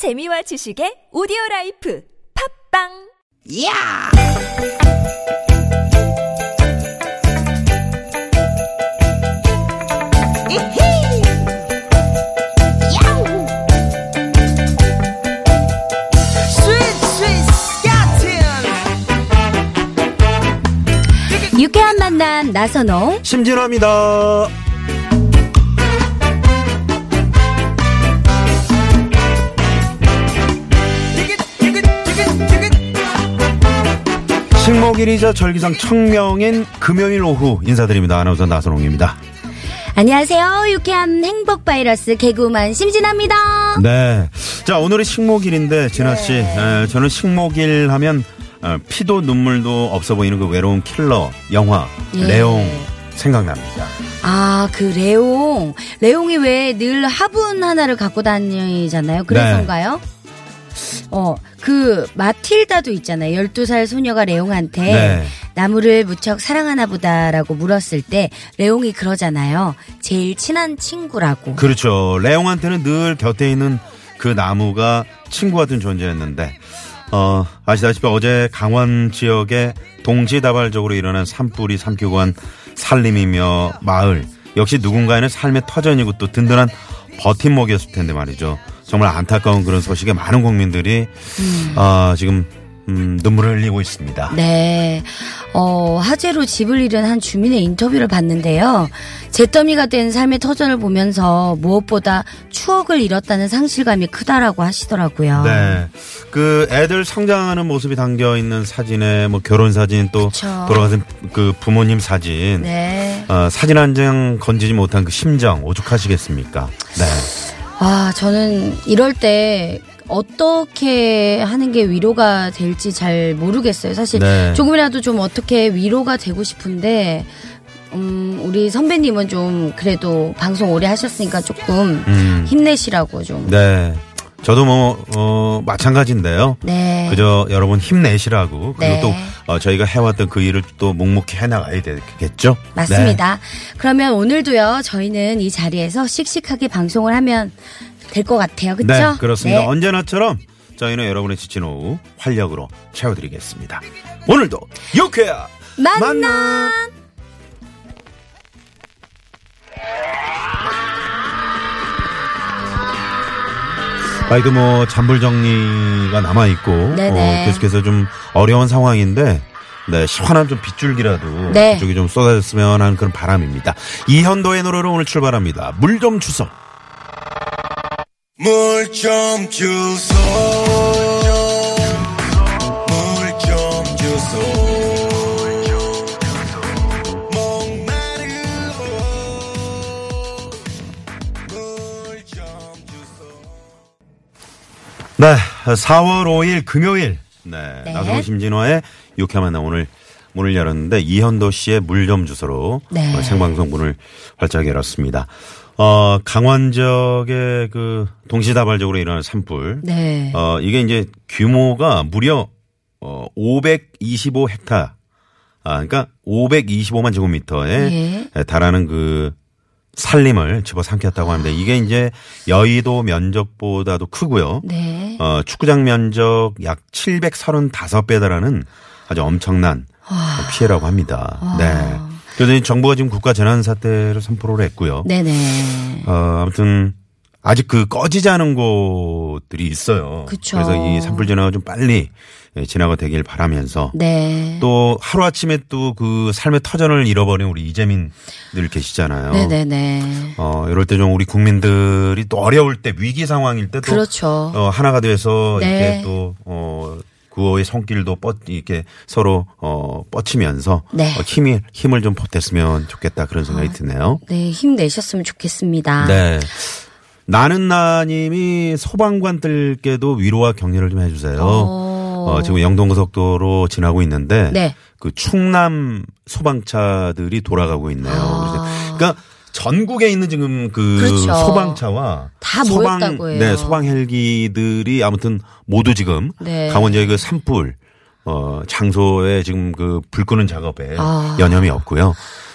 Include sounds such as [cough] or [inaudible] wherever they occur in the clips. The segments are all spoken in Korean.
재미와 지식의 오디오 라이프 팝빵 야! 이히! 야우! 스윗 스윗! 유쾌한 만남 나선홍 심진화입니다. 식목일이자 절기상 청명인 금요일 오후 인사드립니다. 아나운서 나선홍입니다. 안녕하세요 유쾌한 행복 바이러스 개그우먼 심진아입니다 네. 자, 오늘은 식목일인데, 진아씨, 에, 저는 식목일 하면, 어, 피도 눈물도 없어 보이는 그 외로운 킬러 영화, 예. 레옹 생각납니다. 아 그 레옹 레옹이 왜 늘 화분 하나를 갖고 다니잖아요 그래서인가요? 어 그 마틸다도 있잖아요 12살 소녀가 레옹한테 네. 나무를 무척 사랑하나 보다라고 물었을 때 레옹이 그러잖아요 제일 친한 친구라고 그렇죠. 레옹한테는 늘 곁에 있는 그 나무가 친구 같은 존재였는데, 어, 아시다시피 어제 강원 지역에 동시다발적으로 일어난 산불이 삼키고 한 산림이며 마을, 역시 누군가에는 삶의 터전이고 또 든든한 버팀목이었을 텐데 말이죠. 정말 안타까운 그런 소식에 많은 국민들이, 어, 지금, 음, 눈물을 흘리고 있습니다. 네. 어, 화재로 집을 잃은 한 주민의 인터뷰를 봤는데요. 잿더미가 된 삶의 터전을 보면서 무엇보다 추억을 잃었다는 상실감이 크다라고 하시더라고요. 네. 그 애들 성장하는 모습이 담겨 있는 사진에 뭐 결혼 사진 또 그쵸. 돌아가신 그 부모님 사진. 네. 어, 사진 한 장 건지지 못한 그 심정 오죽하시겠습니까? 네. 와, 저는 이럴 때 어떻게 하는 게 위로가 될지 잘 모르겠어요. 사실 네. 조금이라도 좀 어떻게 위로가 되고 싶은데 음, 우리 선배님은 좀 그래도 방송 오래 하셨으니까 조금 음. 힘내시라고 좀. 네. 저도 뭐, 어, 마찬가지인데요. 네. 그저 여러분 힘내시라고. 그리고 네. 또, 어, 저희가 해왔던 그 일을 또 묵묵히 해나가야 되겠죠? 맞습니다. 그러면 오늘도요, 저희는 이 자리에서 씩씩하게 방송을 하면 될 것 같아요. 네. 그렇죠? 네, 그렇습니다. 언제나처럼 저희는 여러분의 지친 오후 활력으로 채워드리겠습니다. 오늘도 유쾌한 만남. 아이도 뭐 잔불 정리가 남아 있고 네네. 어, 계속해서 좀 어려운 상황인데 네 시원한 좀 빗줄기라도 네. 그쪽이 좀 쏟아졌으면 하는 그런 바람입니다. 이현도의 노래로 오늘 출발합니다. 물 좀 주소. 물 좀 주소 물 좀 주소 네, 4월 5일 금요일. 네, 네. 나성호 심진화의 유쾌한 만남 오늘 문을 열었는데 이현도 씨의 물좀 주소로 네. 어, 생방송 문을 활짝 열었습니다. 어, 강원 지역의 그 동시다발적으로 일어난 산불. 네. 어, 이게 이제 규모가 무려 어, 525 헥타. 아, 그러니까 525만 제곱미터에 예. 달하는 그 산림을 집어삼켰다고 하는데 이게 이제 여의도 면적보다도 크고요. 네. 어, 축구장 면적 약 735배 달하는 아주 엄청난 피해라고 합니다. 네. 그래서 이 정부가 지금 국가 재난 사태를 선포를 했고요. 네네. 어, 아무튼 아직 그 꺼지지 않은 곳들이 있어요. 그쵸. 래서 이 산불 진화가 좀 빨리 예, 진화가 되길 바라면서 네. 또 하루 아침에 또 그 삶의 터전을 잃어버린 우리 이재민들 계시잖아요. 네네네. 어, 이럴 때 좀 우리 국민들이 또 어려울 때 위기 상황일 때또 그렇죠. 어, 하나가 돼서 네. 이렇게 또 어, 구호의 손길도 뻗 이렇게 서로 어, 뻗치면서 네. 어, 힘이 힘을 좀 보탰으면 좋겠다 그런 생각이 드네요. 네, 힘 내셨으면 좋겠습니다. 네. 나는 나님이 소방관들께도 위로와 격려를 좀 해주세요. 어, 지금 영동고속도로 지나고 있는데 네. 그 충남 소방차들이 돌아가고 있네요. 아. 그러니까 전국에 있는 지금 그 그렇죠. 소방차와 다 소방 모였다고 해요. 네 소방 헬기들이 아무튼 모두 지금 네. 강원 지역의 그 산불 어 장소에 지금 그 불 끄는 작업에 아. 여념이 없고요.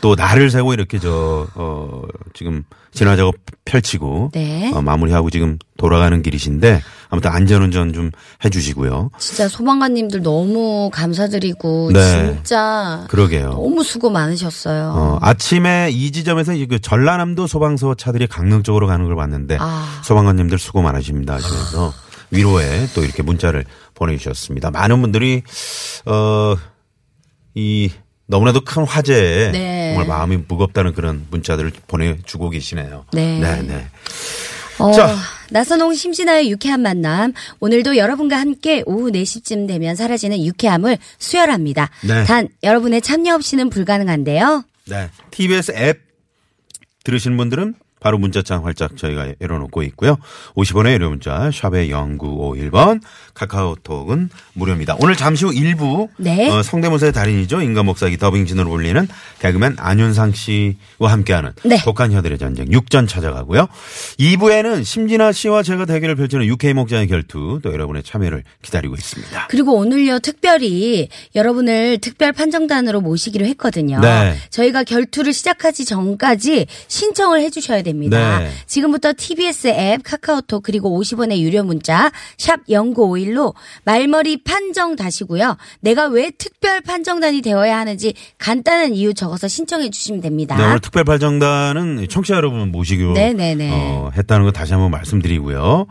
또 날을 새고 이렇게 저, 어, 지금 진화 작업 펼치고 네. 어, 마무리하고 지금 돌아가는 길이신데 아무튼 안전운전 좀 해주시고요. 진짜 소방관님들 너무 감사드리고 네. 진짜 그러게요. 너무 수고 많으셨어요. 어, 아침에 이 지점에서 이그 전라남도 소방서 차들이 강릉 쪽으로 가는 걸 봤는데 아. 소방관님들 수고 많으십니다 하시면서 위로에 또 이렇게 문자를 보내주셨습니다. 많은 분들이 어이 너무나도 큰 화제에 네. 정말 마음이 무겁다는 그런 문자들을 보내주고 계시네요. 네. 네, 네. 어, 자. 나선홍 심진아의 유쾌한 만남. 오늘도 여러분과 함께 오후 4시쯤 되면 사라지는 유쾌함을 수혈합니다. 네. 단 여러분의 참여 없이는 불가능한데요. 네. TBS 앱 들으시는 분들은 바로 문자창 활짝 저희가 열어놓고 있고요. 50원의 유료 문자 샵의 0951번 카카오톡은 무료입니다. 오늘 잠시 후 1부 네. 어, 성대모사의 달인이죠. 인간 목사기 더빙진으로 불리는 개그맨 안윤상 씨와 함께하는 네. 독한 혀들의 전쟁 6전 찾아가고요. 2부에는 심진아 씨와 제가 대결을 펼치는 UK 목장의 결투 또 여러분의 참여를 기다리고 있습니다. 그리고 오늘요 특별히 여러분을 특별 판정단으로 모시기로 했거든요. 네. 저희가 결투를 시작하기 전까지 신청을 해주셔야 됩니다. 네. 지금부터 TBS 앱, 카카오톡 그리고 50원의 유료 문자 샵 0951로 말머리 판정 다시고요. 내가 왜 특별 판정단이 되어야 하는지 간단한 이유 적어서 신청해 주시면 됩니다. 네, 오늘 특별 발정단은 청취자 여러분 모시기로 네네네. 어, 했다는 거 다시 한번 말씀드리고요.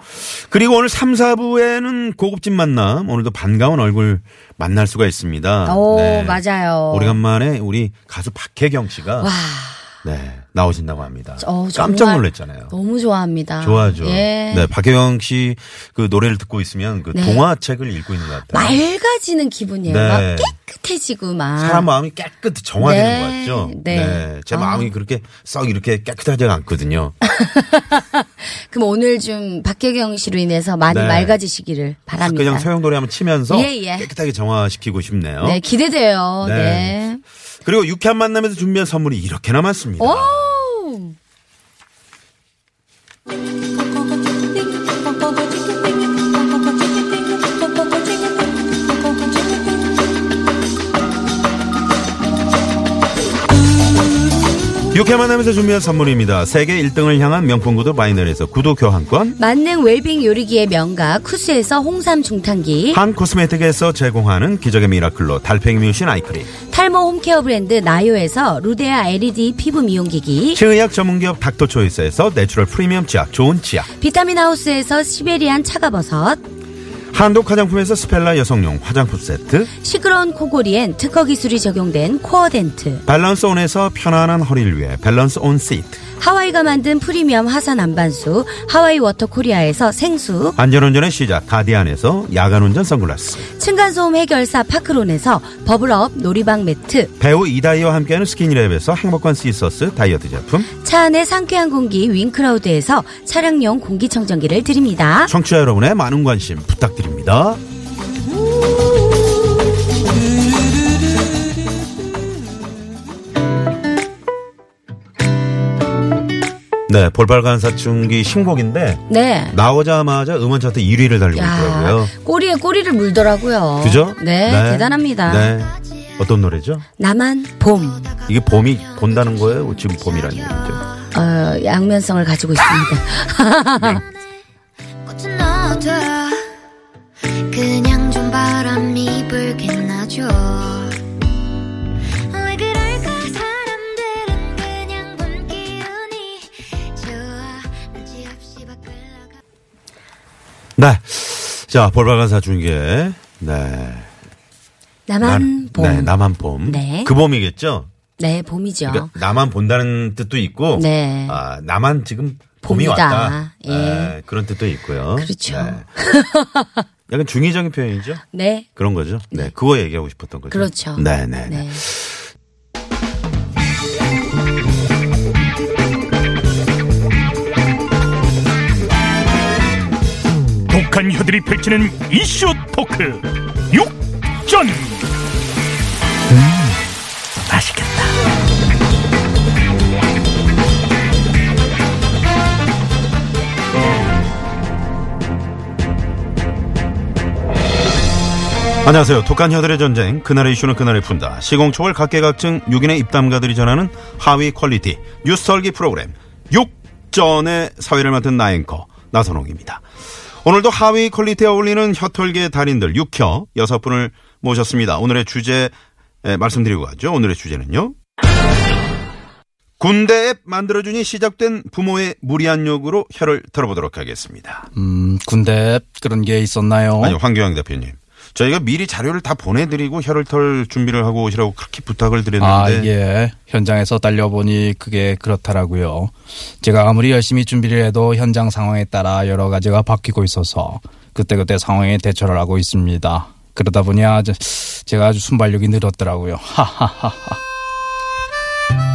그리고 오늘 3, 4부에는 고급진 만남 오늘도 반가운 얼굴 만날 수가 있습니다. 오, 네. 맞아요. 오래간만에 우리 가수 박혜경 씨가 와. 네, 나오신다고 합니다. 어, 깜짝 놀랐잖아요. 너무 좋아합니다. 좋아하죠. 예. 네, 박혜경 씨그 노래를 듣고 있으면 그 네. 동화책을 읽고 있는 것 같아요. 맑아지는 기분이에요. 네. 막 깨끗해지고 막. 사람 마음이 깨끗 정화되는 네, 것 같죠. 네. 제 아. 마음이 그렇게 썩 이렇게 깨끗하지가 않거든요. [laughs] 그럼 오늘 좀 박혜경 씨로 인해서 많이 네. 맑아지시기를 바랍니다. 그냥 소용돌이 한번 치면서 예, 예. 깨끗하게 정화시키고 싶네요. 네, 기대돼요. 네. 네. 그리고 유쾌한 만남에서 준비한 선물이 이렇게 남았습니다. 오! 유쾌한 만남에서 준비한 선물입니다. 세계 1등을 향한 명품 구두 바이널에서 구두 교환권, 만능 웰빙 요리기의 명가 쿠스에서 홍삼 중탕기, 한 코스메틱에서 제공하는 기적의 미라클로 달팽이 뮤신 아이크림, 탈모 홈케어 브랜드 나요에서 루데아 LED 피부 미용기기, 치의학 전문기업 닥터초이스에서 내추럴 프리미엄 치약, 좋은 치약, 비타민 하우스에서 시베리안 차가버섯, 한독 화장품에서 스펠라 여성용 화장품 세트, 시끄러운 코골이엔 특허 기술이 적용된 코어덴트, 밸런스 온에서 편안한 허리를 위해 밸런스 온 시트, 하와이가 만든 프리미엄 화산 암반수 하와이 워터 코리아에서 생수 안전운전의 시작 가디안에서 야간운전 선글라스, 층간소음 해결사 파크론에서 버블업 놀이방 매트 배우 이다희와 함께하는 스키니랩에서 행복한 시서스 다이어트 제품, 차 안의 상쾌한 공기 윙크라우드에서 차량용 공기청정기를 드립니다. 청취자 여러분의 많은 관심 부탁드립니다. 네, 볼빨간 사춘기 신곡인데 네. 나오자마자 음원 차트 1위를 달리고 야, 있더라고요. 꼬리에 꼬리를 물더라고요. 그죠? 네, 대단합니다. 네. 어떤 노래죠? 나만 봄. 이게 봄이 본다는 거예요? 지금 봄이라는 얘기죠. 어, 양면성을 가지고 있습니다. 꽃 [laughs] [laughs] 네. 자, 볼빨간 사춘기에 네. 나만 봄. 네, 나만 봄. 네. 그 봄이겠죠? 네, 봄이죠. 그러니까 나만 본다는 뜻도 있고, 네. 아, 나만 지금 봄이 봄이다. 왔다. 예. 네, 그런 뜻도 있고요. 그렇죠. 네. [laughs] 약간 중의적인 표현이죠? 네. 그런 거죠? 네. 그거 얘기하고 싶었던 거죠. 그렇죠. 네, 네, 네. 네. 독한 혀들이 펼치는 이슈 토크 육전 음, 맛있겠다 안녕하세요. 독한 혀들의 전쟁. 그날의 이슈는 그날에 푼다. 시공초월 각계각층 6인의 입담가들이 전하는 하위 quality 뉴스 털기 프로그램 육전의 사회를 맡은 나앵커 나선홍입니다. 오늘도 하위 quality에 어울리는 혀털계 달인들 육혀 여섯 분을 모셨습니다. 오늘의 주제 에, 말씀드리고 가죠. 오늘의 주제는요. 군대 앱 만들어주니 시작된 부모의 무리한 요구로 혀를 털어보도록 하겠습니다. 음, 군대 그런 게 있었나요? 아니 황교안 대표님. 저희가 미리 자료를 다 보내드리고 혀를 털 준비를 하고 오시라고 그렇게 부탁을 아, 드렸는데 예. 현장에서 달려보니 그게 그렇더라고요. 제가 아무리 열심히 준비를 해도 현장 상황에 따라 여러 가지가 바뀌고 있어서 그때그때 상황에 대처를 하고 있습니다. 그러다 보니 아주 제가 아주 순발력이 늘었더라고요. 하하하하.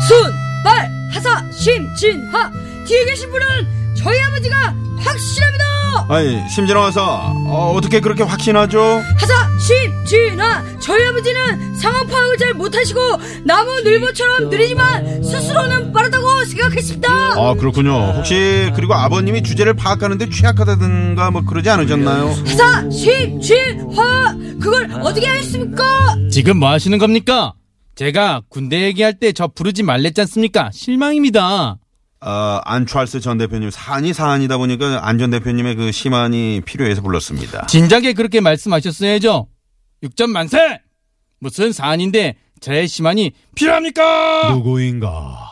순, 발, 하사, 심, 진, 하. 뒤에 계신 분은 저희 아버지가 확실합니다. 아니 심진아 와서 어, 어떻게 그렇게 확신하죠? 하사, 심, 진, 하. 저희 아버지는 상황 파악을 잘 못하시고 나무 늘보처럼 느리지만 스스로는 빠르다고 생각했습니다. 아 그렇군요. 혹시 그리고 아버님이 주제를 파악하는데 취약하다든가 뭐 그러지 않으셨나요? 하사, 심, 진, 하. 그걸 어떻게 하셨습니까? 지금 뭐 하시는 겁니까? 제가 군대 얘기할 때 저 부르지 말랬지 않습니까? 실망입니다. 어, 안철수 전 대표님 사안이 사안이다 보니까 안 전 대표님의 그 심한이 필요해서 불렀습니다. 진작에 그렇게 말씀하셨어야죠. 6점 만세! 무슨 사안인데 제 시만이 필요합니까? 누구인가?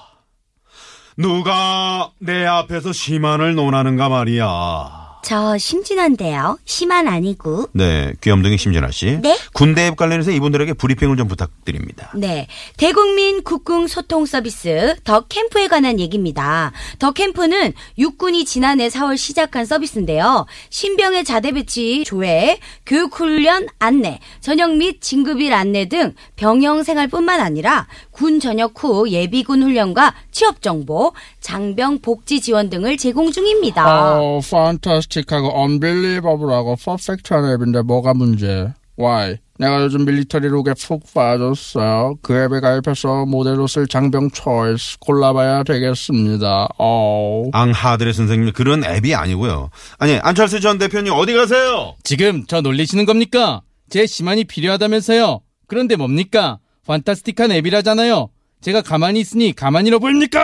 누가 내 앞에서 심한을 논하는가 말이야. 저 심진한데요. 심한 아니고. 네, 귀염둥이 심진아 씨. 네? 군대 앱 관련해서 이분들에게 브리핑을 좀 부탁드립니다. 네. 대국민 국궁 소통 서비스 더 캠프에 관한 얘기입니다. 더 캠프는 육군이 지난해 4월 시작한 서비스인데요. 신병의 자대 배치, 조회, 교육 훈련 안내, 전역 및 진급일 안내 등 병영 생활뿐만 아니라 군 전역 후 예비군 훈련과 취업 정보, 장병 복지 지원 등을 제공 중입니다. 어, 판 타스틱하고 언빌리버블하고 퍼펙트한 앱인데 뭐가 문제? Why? 내가 요즘 밀리터리 룩에 푹 빠졌어요. 그 앱에 가입해서 모델로 쓸 장병 초이스 골라봐야 되겠습니다. 어. 앙하드레 선생님 그런 앱이 아니고요. 아니 안철수 전 대표님 어디 가세요? 지금 저 놀리시는 겁니까? 제 시만이 필요하다면서요. 그런데 뭡니까? 판타스틱한 앱이라잖아요. 제가 가만히 있으니 가만히로 보입니까?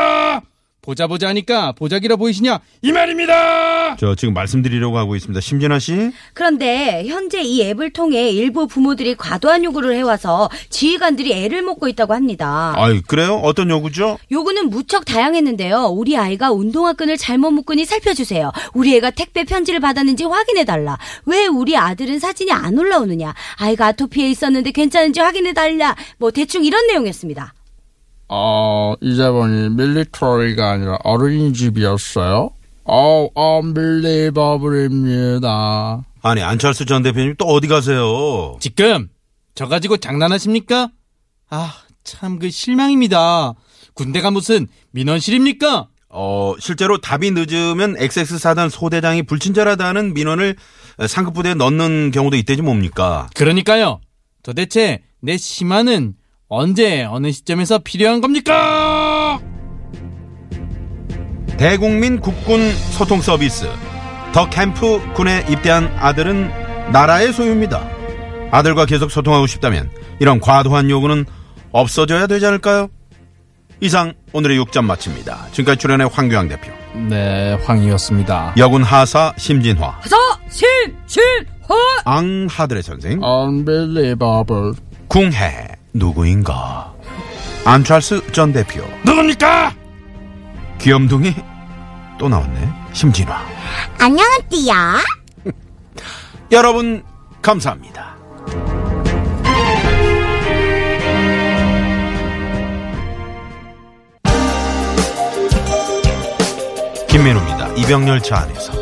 보자 보자 하니까 보자기라 보이시냐? 이 말입니다. 저 지금 말씀드리려고 하고 있습니다. 심진아 씨. 그런데 현재 이 앱을 통해 일부 부모들이 과도한 요구를 해와서 지휘관들이 애를 먹고 있다고 합니다. 아이 그래요? 어떤 요구죠? 요구는 무척 다양했는데요. 우리 아이가 운동화 끈을 잘못 묶으니 살펴주세요. 우리 애가 택배 편지를 받았는지 확인해달라. 왜 우리 아들은 사진이 안 올라오느냐. 아이가 아토피에 있었는데 괜찮은지 확인해달라. 뭐 대충 이런 내용이었습니다. 어, 이제 보니 밀리터리가 아니라 어린이집이었어요? 어, 언빌리버블입니다. 아니 안철수 전 대표님 또 어디 가세요? 지금 저 가지고 장난하십니까? 아, 참 그 실망입니다. 군대가 무슨 민원실입니까? 어 실제로 답이 늦으면 XX 사단 소대장이 불친절하다는 민원을 상급 부대에 넣는 경우도 있대지 뭡니까? 그러니까요. 도대체 내 심한은 언제 어느 시점에서 필요한 겁니까? 대국민 국군 소통 서비스 더 캠프 군에 입대한 아들은 나라의 소유입니다. 아들과 계속 소통하고 싶다면 이런 과도한 요구는 없어져야 되지 않을까요? 이상 오늘의 6점 마칩니다. 지금까지 출연의 황교안 대표, 네, 황이었습니다. 여군 하사 심진화, 하사, 심, 진, 화! 앙하드레 선생, Unbelievable. 궁해 누구인가? 안철수 전 대표, 누굽니까? 귀염둥이 또 나왔네. 심진화. 안녕하띠야. 여러분 감사합니다. 김민우입니다. 이병열차 안에서.